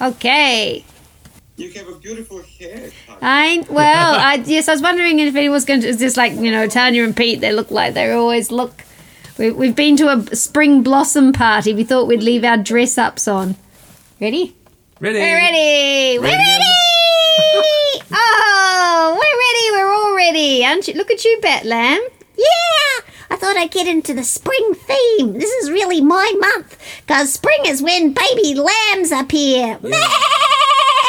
Okay. You have a beautiful hair. Tanya. I well, I yes, I was wondering if anyone's going to. It's just like you know, Tanya and Pete. They look like they always look. We, we've been to a spring blossom party. We thought we'd leave our dress ups on. Ready? Ready? We're ready. We're Ready. ready. Oh, we're ready. We're all ready. Aren't you? Look at you, Bat Lamb. Yeah, I thought I'd get into the spring theme. This is really my month, because spring is when baby lambs appear.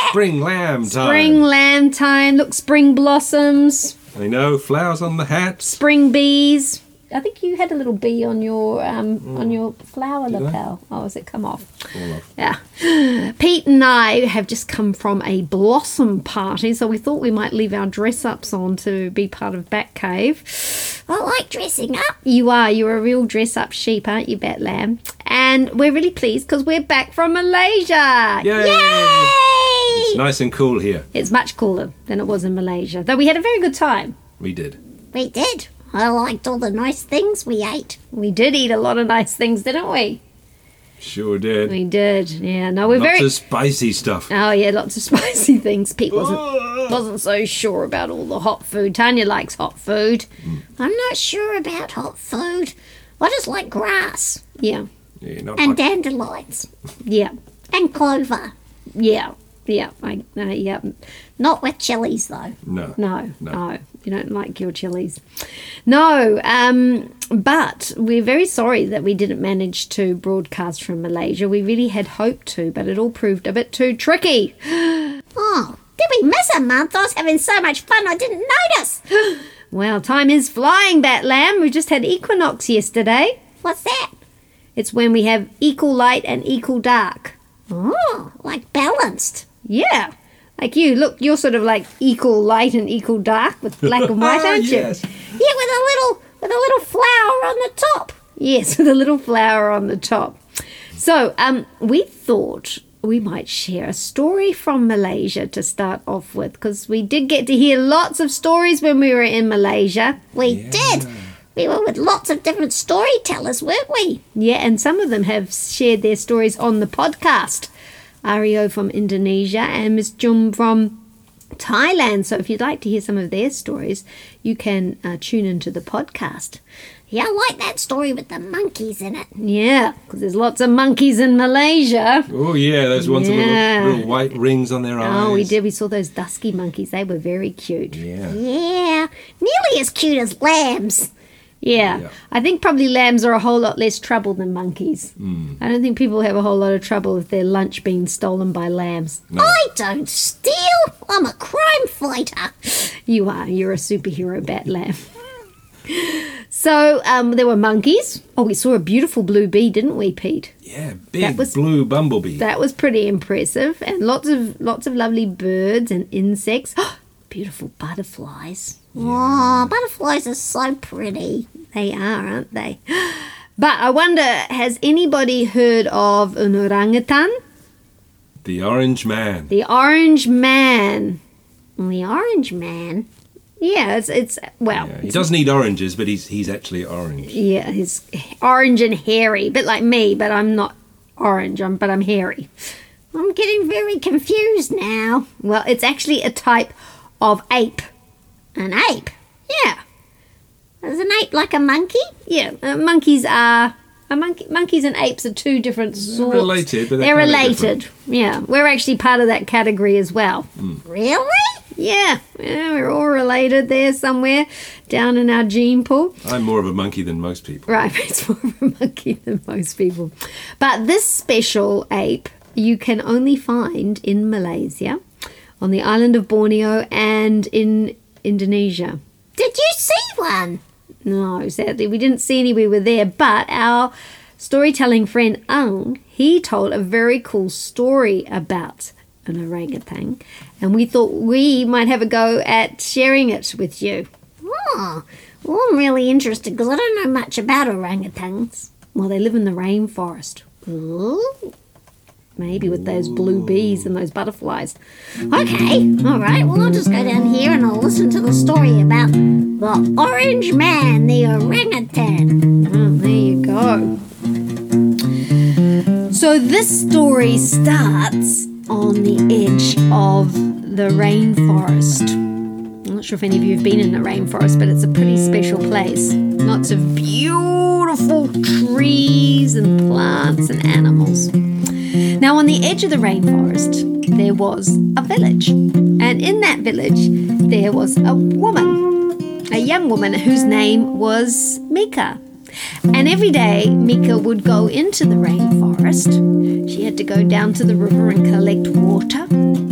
Spring lamb time. Spring lamb time. Look, spring blossoms. I know, flowers on the hat. Spring bees. I think you had a little bee on your um, on your flower I? lapel. Oh, has it come off? Off. Yeah. Pete and I have just come from a blossom party, so we thought we might leave our dress ups on to be part of Batt Cave. I like dressing up. You are. You're a real dress up sheep, aren't you, Bat Lamb? And we're really pleased because we're back from Malaysia. Yay! Yay! It's nice and cool here. It's much cooler than it was in Malaysia, though we had a very good time. We did. We did. I liked all the nice things we ate. We did eat a lot of nice things, didn't we? Sure did. We did. Yeah. No, we're Lots very. of spicy stuff. Oh yeah, lots of spicy things. Pete wasn't wasn't so sure about all the hot food. Tanya likes hot food. Hmm. I'm not sure about hot food. I just like grass Yeah, Yeah, not and hot. dandelions yeah, and clover. yeah, yeah. I, uh, yeah. Not with chilies, though. No. No, No. no, you don't like your chilies. No, um, but we're very sorry that we didn't manage to broadcast from Malaysia. We really had hoped to, but it all proved a bit too tricky. Oh, did we miss a month? I was having so much fun I didn't notice. Well, time is flying, Bat Lamb. We just had equinox yesterday. What's that? It's when we have equal light and equal dark. Oh, like balanced. Yeah. Like you, look, you're sort of like equal light and equal dark with black and white, aren't you? yes. Yeah, with a little with a little flower on the top. Yes, with a little flower on the top. So, um, we thought we might share a story from Malaysia to start off with because we did get to hear lots of stories when we were in Malaysia. We did. We were with lots of different storytellers, weren't we? Yeah, and some of them have shared their stories on the podcast. Ario from Indonesia and Miss Jum from Thailand. So if you'd like to hear some of their stories, you can uh, tune into the podcast. Yeah, I like that story with the monkeys in it. Yeah, because there's lots of monkeys in Malaysia. Oh, yeah, those ones with little, little white rings on their eyes. Oh, we did. We saw those dusky monkeys. They were very cute. Yeah. Yeah, nearly as cute as lambs. Yeah. Yeah. I think probably lambs are a whole lot less trouble than monkeys. I don't think people have a whole lot of trouble with their lunch being stolen by lambs. No. I don't steal. I'm a crime fighter. You are. You're a superhero bat lamb. so um, there were monkeys. Oh, we saw a beautiful blue bee, didn't we, Pete? Yeah, big was- blue bumblebee. That was pretty impressive, and lots of lots of lovely birds and insects. beautiful butterflies. Oh, butterflies are so pretty. They are, aren't they? But I wonder, has anybody heard of an orangutan? the orange man. The orange man. The orange man. Yeah, it's it's well, Yeah, he doesn't eat oranges, but he's he's actually orange. yeah, he's orange and hairy, a bit like me, but I'm not orange. I'm but I'm hairy. I'm getting very confused now. Well, it's actually a type of ape. An ape? Yeah, Is an ape like a monkey? yeah. Uh, monkeys are. A monkey, monkeys and apes are two different sorts. related, but they're they're related. Yeah, we're actually part of that category as well. Really? Yeah, yeah, we're all related there somewhere down in our gene pool. I'm more of a monkey than most people. Right, it's more of a monkey than most people. But this special ape you can only find in Malaysia, on the island of Borneo, and in Indonesia. Did you see one? No, sadly, we didn't see any. We were there, but our storytelling friend Ng, he told a very cool story about an orangutan, and we thought we might have a go at sharing it with you. Oh, well, I'm really interested because I don't know much about orangutans. Well, they live in the rainforest. Ooh. Maybe with those blue bees and those butterflies. Okay, all right. Well, I'll just go down here and I'll listen to the story about the orange man, the orangutan. Oh, there you go. So this story starts on the edge of the rainforest. I'm not sure if any of you have been in the rainforest, but it's a pretty special place. Lots of beautiful trees and plants and animals. Now, on the edge of the rainforest, there was a village. And in that village, there was a woman, a young woman whose name was Mika. And every day, Mika would go into the rainforest. She had to go down to the river and collect water.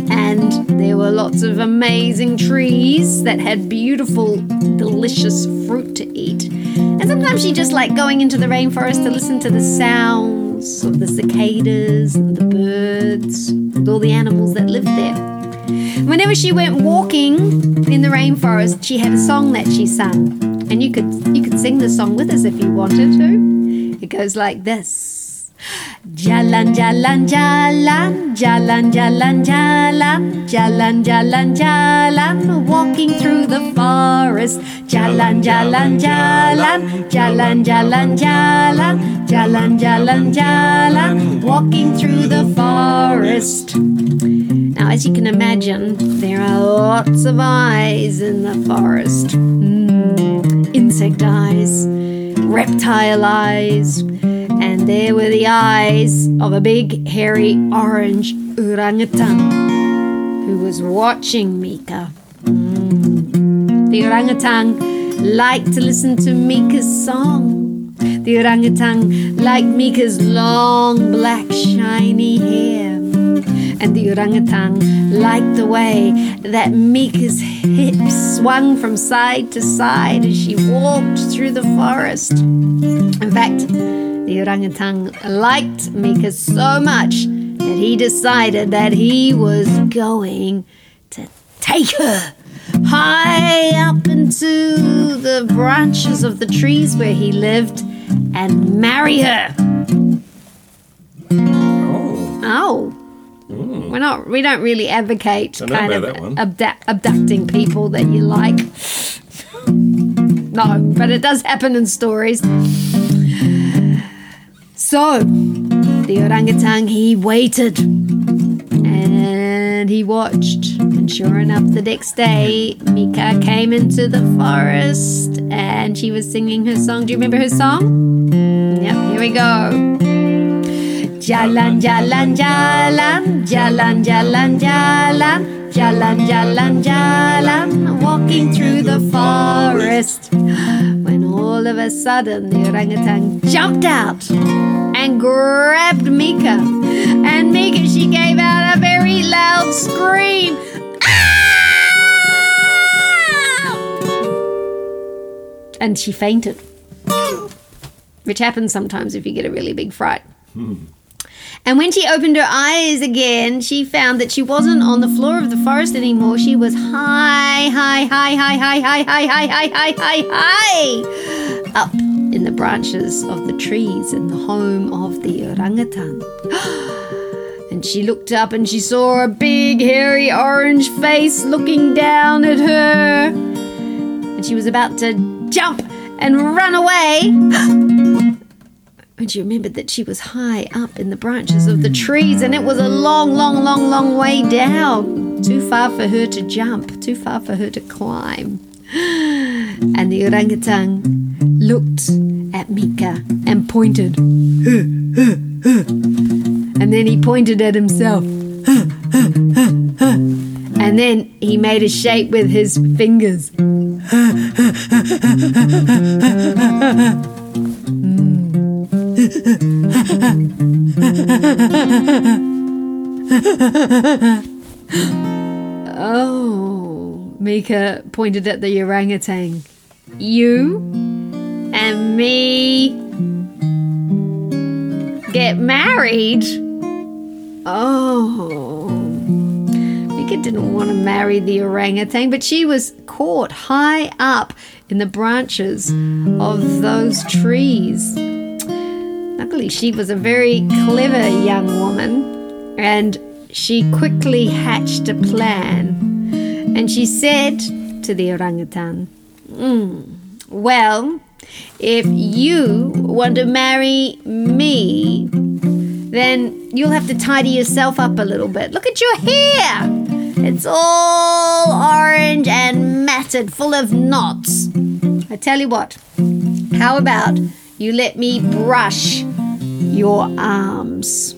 And there were lots of amazing trees that had beautiful, delicious fruit to eat. And sometimes she just liked going into the rainforest to listen to the of the cicadas and the birds and all the animals that lived there. Whenever she went walking in the rainforest, she had a song that she sang, and you could you could sing the song with us if you wanted to. It goes like this: Jalan jalan jalan, jalan jalan jalan, jalan jalan jalan, walking through the forest. Jalan jalan jalan, jalan jalan jalan, jalan jalan jalan, walking through the forest. Now, as you can imagine, there are lots of eyes in the forest Mm, insect eyes, reptile eyes, and there were the eyes of a big, hairy, orange orangutan who was watching Mika. The orangutan liked to listen to Mika's song. The orangutan liked Mika's long, black, shiny hair. And the orangutan liked the way that Mika's hips swung from side to side as she walked through the forest. In fact, the orangutan liked Mika so much that he decided that he was going to take her high up into the branches of the trees where he lived and marry her. Oh, Oh. We're not. We don't really advocate kind of abdu- abducting people that you like. No, but it does happen in stories. So, the orangutan he waited and he watched, and sure enough, the next day Mika came into the forest and she was singing her song. Do you remember her song? Yep. Here we go. Jalan jalan jalan, jalan jalan jalan, jalan jalan jalan, walking through the forest. When all of a sudden the orangutan jumped out and grabbed Mika. And Mika, she gave out a very loud scream. "Ah!" And she fainted. Which happens sometimes if you get a really big fright. And when she opened her eyes again, she found that she wasn't on the floor of the forest anymore. She was high, high, high, high, high, high, high, high, high, high, high, high, up in the branches of the trees in the home of the orangutan. And she looked up and she saw a big, hairy, orange face looking down at her. And she was about to jump and run away. And she remembered that she was high up in the branches of the trees and it was a long, long, long, long way down. Too far for her to jump, too far for her to climb. And the orangutan looked at Mika and pointed. And then he pointed at himself. And then he made a shape with his fingers. Oh, Mika pointed at the orangutan. You and me get married. Oh. Mika didn't want to marry the orangutan, but she was caught high up in the branches of those trees. Luckily, she was a very clever young woman and she quickly hatched a plan. And she said to the orangutan, "Mm, Well, if you want to marry me, then you'll have to tidy yourself up a little bit. Look at your hair! It's all orange and matted, full of knots. I tell you what, how about you let me brush your arms?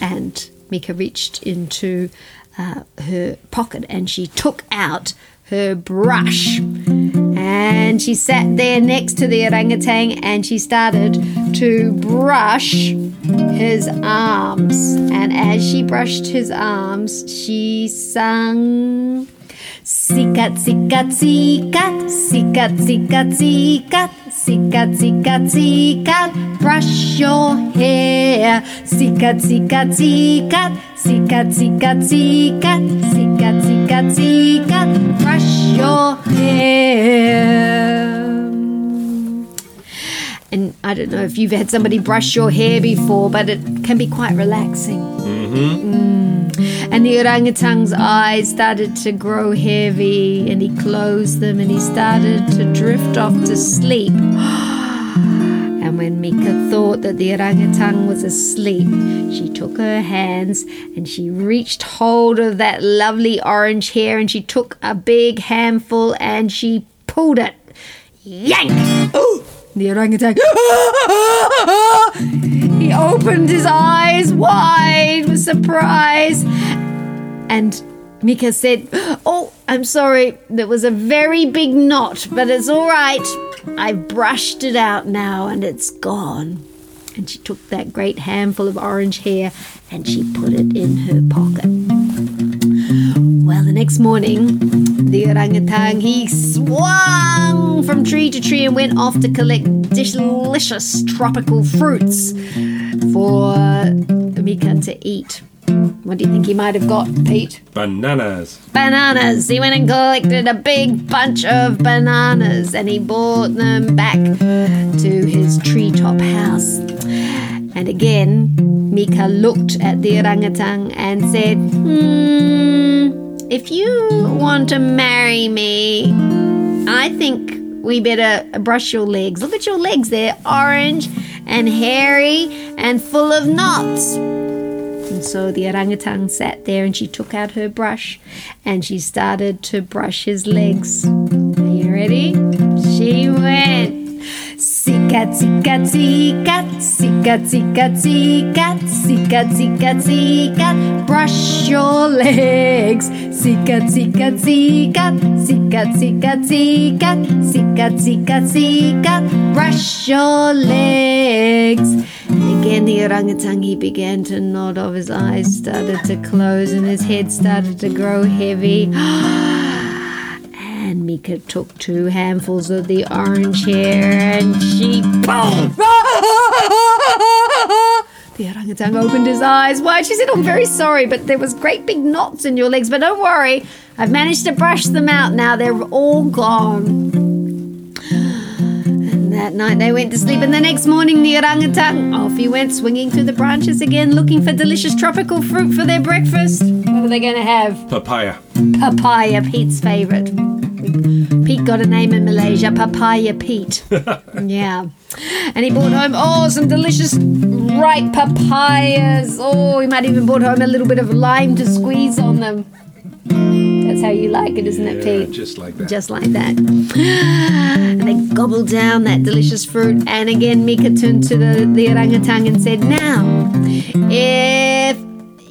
And Mika reached into uh, her pocket and she took out her brush. And she sat there next to the orangutan and she started to brush his arms. And as she brushed his arms, she sang. Sikat, sikat, sikat, sikat, sikat, sikat, sikat, sikat, sikat, brush your hair. Sikat, sikat, sikat, sikat, sikat, sikat, sikat, sikat, sikat, brush your hair. And I don't know if you've had somebody brush your hair before, but it can be quite relaxing. Mm. And the orangutan's eyes started to grow heavy, and he closed them and he started to drift off to sleep. And when Mika thought that the orangutan was asleep, she took her hands and she reached hold of that lovely orange hair and she took a big handful and she pulled it. Yank! Oh! The orangutan. he opened his eyes wide with surprise. And Mika said, Oh, I'm sorry. There was a very big knot, but it's all right. I've brushed it out now and it's gone. And she took that great handful of orange hair and she put it in her pocket. Well, the next morning, the orangutan he swung from tree to tree and went off to collect delicious tropical fruits for Mika to eat. What do you think he might have got, Pete? Bananas. Bananas. He went and collected a big bunch of bananas and he brought them back to his treetop house. And again, Mika looked at the orangutan and said, Hmm, if you want to marry me, I think we better brush your legs. Look at your legs, they're orange and hairy and full of knots. And so the orangutan sat there and she took out her brush and she started to brush his legs. Are you ready? She went. Sikat, sikat, sikat, sikat, sikat, sikat, sikat, sikat, sikat, brush your legs. Sikat, sikat, sikat, sikat, sikat, sikat, sikat, sikat, sikat, brush your legs. Again, the orangutan, he began to nod off. His eyes started to close and his head started to grow heavy. And Mika took two handfuls of the orange hair and she boom! The orangutan opened his eyes wide. She said, I'm very sorry, but there was great big knots in your legs. But don't worry, I've managed to brush them out now. They're all gone. And that night they went to sleep, and the next morning the orangutan off he went swinging through the branches again, looking for delicious tropical fruit for their breakfast. What are they going to have? Papaya. Papaya, Pete's favorite. Pete got a name in Malaysia, Papaya Pete. yeah. And he brought home, oh, some delicious ripe papayas. Oh, he might even brought home a little bit of lime to squeeze on them. That's how you like it, isn't it, Yeah, Pete? just like that. Just like that. And they gobbled down that delicious fruit. And again, Mika turned to the, the orangutan and said, Now, if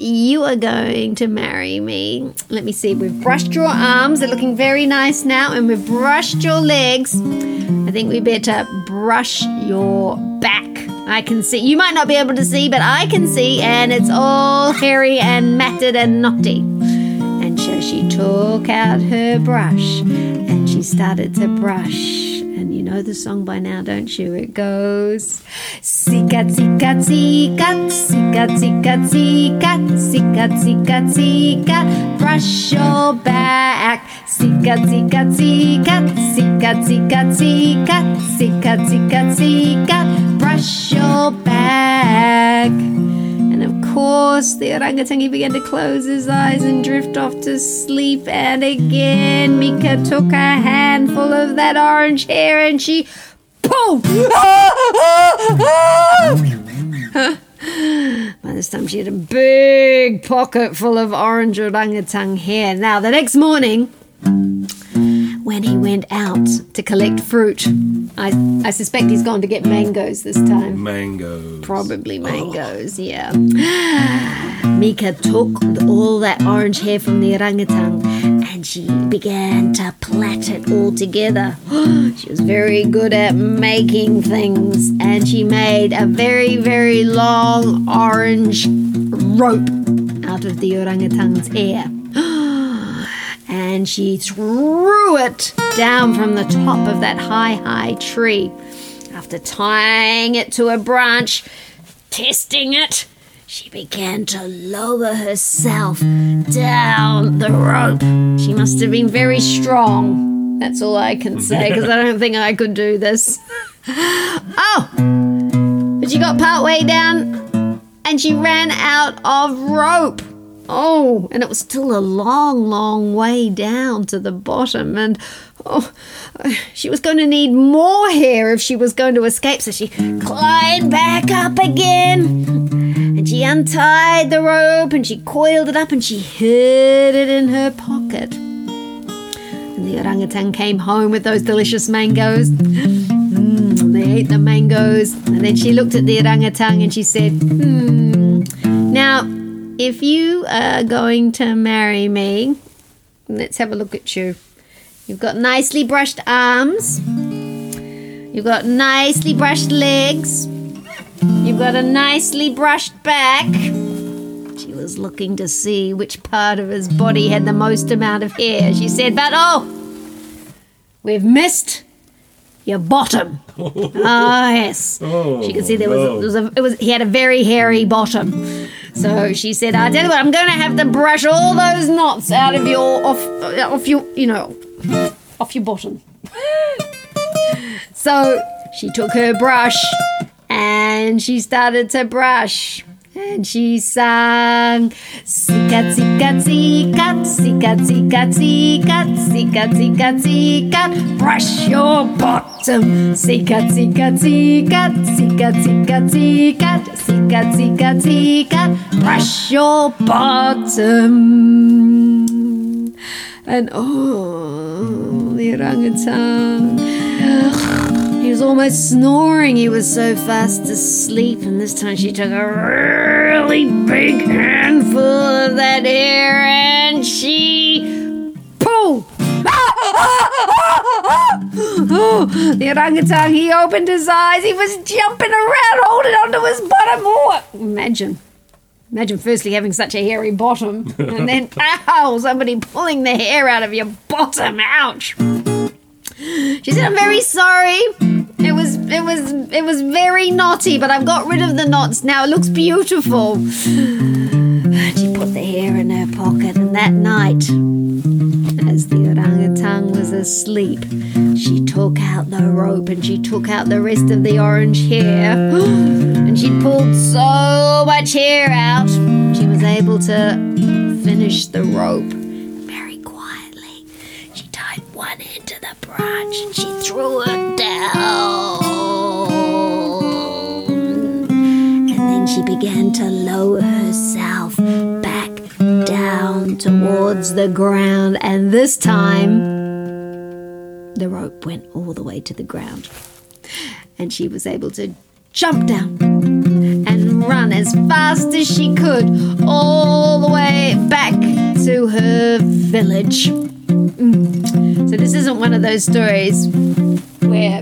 you are going to marry me, let me see, we've brushed your arms, they're looking very nice now, and we've brushed your legs. I think we better brush your back. I can see, you might not be able to see, but I can see, and it's all hairy and matted and knotty. And so she took out her brush and she started to brush And you know the song by now, don't you? It goes Sika tika tika, sika tika tika, sika tika tika, brush your back. Sika tika tika, sika tika tika, sika tika tika, brush your back. And of course, the orangutangi began to close his eyes and drift off to sleep. And again, Mika took a handful of that orange hair and she. Poof! By this time, she had a big pocket full of orange orangutan hair. Now, the next morning, when he went out to collect fruit, I, I suspect he's gone to get mangoes this time. Mangoes. Probably oh. mangoes, yeah. Mika took all that orange hair from the orangutan and she began to plait it all together. she was very good at making things and she made a very, very long orange rope out of the orangutan's hair. And she threw it down from the top of that high, high tree. After tying it to a branch, testing it, she began to lower herself down the rope. She must have been very strong. That's all I can say because I don't think I could do this. Oh! But she got part way down and she ran out of rope. Oh, and it was still a long, long way down to the bottom, and oh, she was going to need more hair if she was going to escape. So she climbed back up again, and she untied the rope and she coiled it up and she hid it in her pocket. And the orangutan came home with those delicious mangoes. Mm, they ate the mangoes, and then she looked at the orangutan and she said, Hmm, now if you are going to marry me, let's have a look at you. You've got nicely brushed arms. You've got nicely brushed legs. You've got a nicely brushed back. She was looking to see which part of his body had the most amount of hair. She said, But oh, we've missed your bottom. Ah, yes. Oh, she could see there was, no. there was a, it was he had a very hairy bottom. So she said, "I tell you what, I'm going to have to brush all those knots out of your off uh, off your you know off your bottom." so she took her brush and she started to brush. She sang, Sika tika tika, sika tika tika, sika tika tika, brush your bottom. Sika tika tika, sika tika tika, sika tika tika, brush your bottom. And oh, the orangutan. He was almost snoring. He was so fast asleep. And this time she took a really big handful of that hair and she pulled. oh, the orangutan, he opened his eyes. He was jumping around, holding onto his bottom. Oh, imagine. Imagine firstly having such a hairy bottom and then, ow, somebody pulling the hair out of your bottom. Ouch. She said, "I'm very sorry. It was, it was, it was very knotty, but I've got rid of the knots now. It looks beautiful." She put the hair in her pocket, and that night, as the orangutan was asleep, she took out the rope and she took out the rest of the orange hair, and she pulled so much hair out, she was able to finish the rope and she threw it down. And then she began to lower herself back down towards the ground. And this time, the rope went all the way to the ground. And she was able to jump down and run as fast as she could all the way back to her village. So this isn't one of those stories where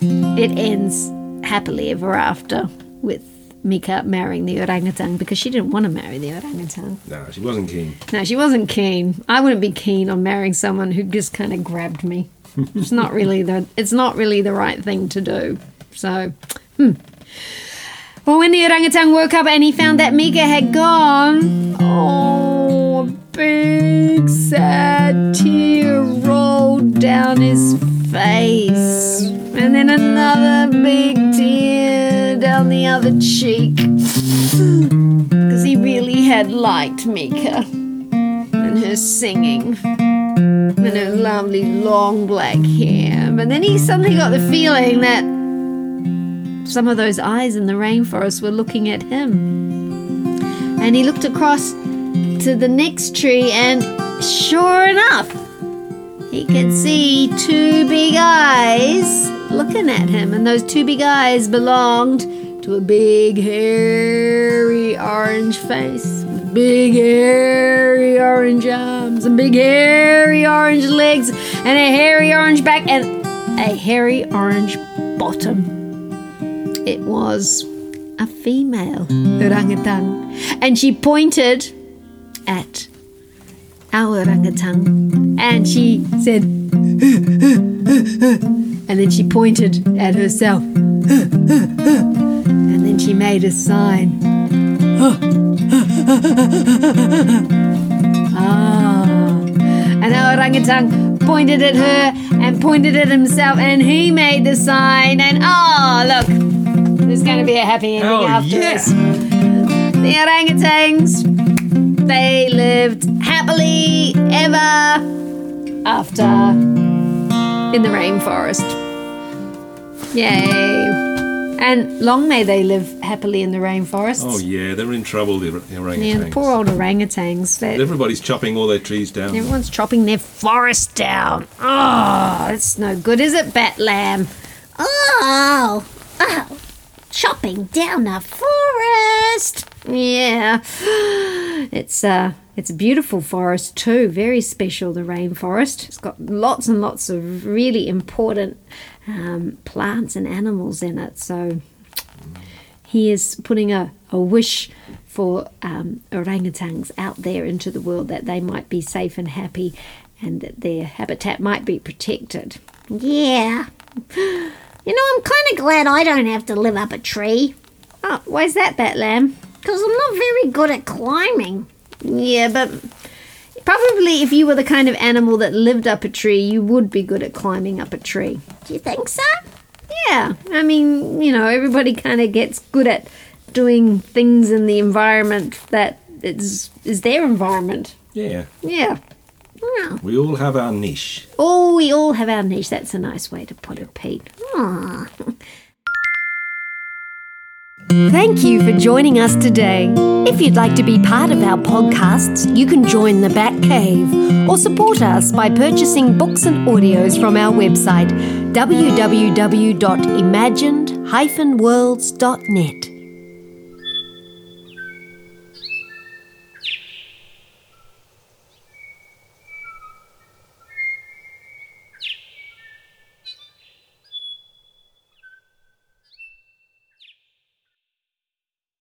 it ends happily ever after with Mika marrying the orangutan because she didn't want to marry the orangutan. No, she wasn't keen. No, she wasn't keen. I wouldn't be keen on marrying someone who just kind of grabbed me. it's not really the it's not really the right thing to do. So, hmm. Well, when the orangutan woke up and he found that Mika had gone, oh, a big sad tear rolled down his face, and then another big tear down the other cheek, because he really had liked Mika and her singing and her lovely long black hair. But then he suddenly got the feeling that some of those eyes in the rainforest were looking at him. And he looked across to the next tree, and sure enough, he could see two big eyes looking at him. And those two big eyes belonged to a big, hairy orange face, big, hairy orange arms, and big, hairy orange legs, and a hairy orange back, and a hairy orange bottom. It was a female orangutan, and she pointed at our orangutan and she said, and then she pointed at herself, and then she made a sign. Ah. And our orangutan pointed at her and pointed at himself, and he made the sign. And oh, look, there's going to be a happy ending Oh, after yeah. this. The orangutans, they lived happily ever after in the rainforest. Yay. And long may they live happily in the rainforest. Oh yeah, they're in trouble. The, orangutans. Yeah, the poor old orangutans. They, Everybody's chopping all their trees down. everyone's chopping their forest down. Oh, it's no good, is it, Bat Lamb? Oh, oh, chopping down a forest. Yeah, it's uh, it's a beautiful forest too. Very special, the rainforest. It's got lots and lots of really important um, plants and animals in it. So he is putting a, a wish for um, orangutans out there into the world that they might be safe and happy, and that their habitat might be protected. Yeah. You know, I'm kind of glad I don't have to live up a tree. Oh, why's that, Bat Lamb? Because I'm not very good at climbing. Yeah, but probably if you were the kind of animal that lived up a tree, you would be good at climbing up a tree. Do you think so? Yeah, I mean, you know, everybody kind of gets good at doing things in the environment that is is their environment. Yeah, Yeah. Well, we all have our niche. Oh, we all have our niche. That's a nice way to put it, Pete. aw. Thank you for joining us today. If you'd like to be part of our podcasts, you can join the Batt Cave or support us by purchasing books and audios from our website www.imagined-worlds.net.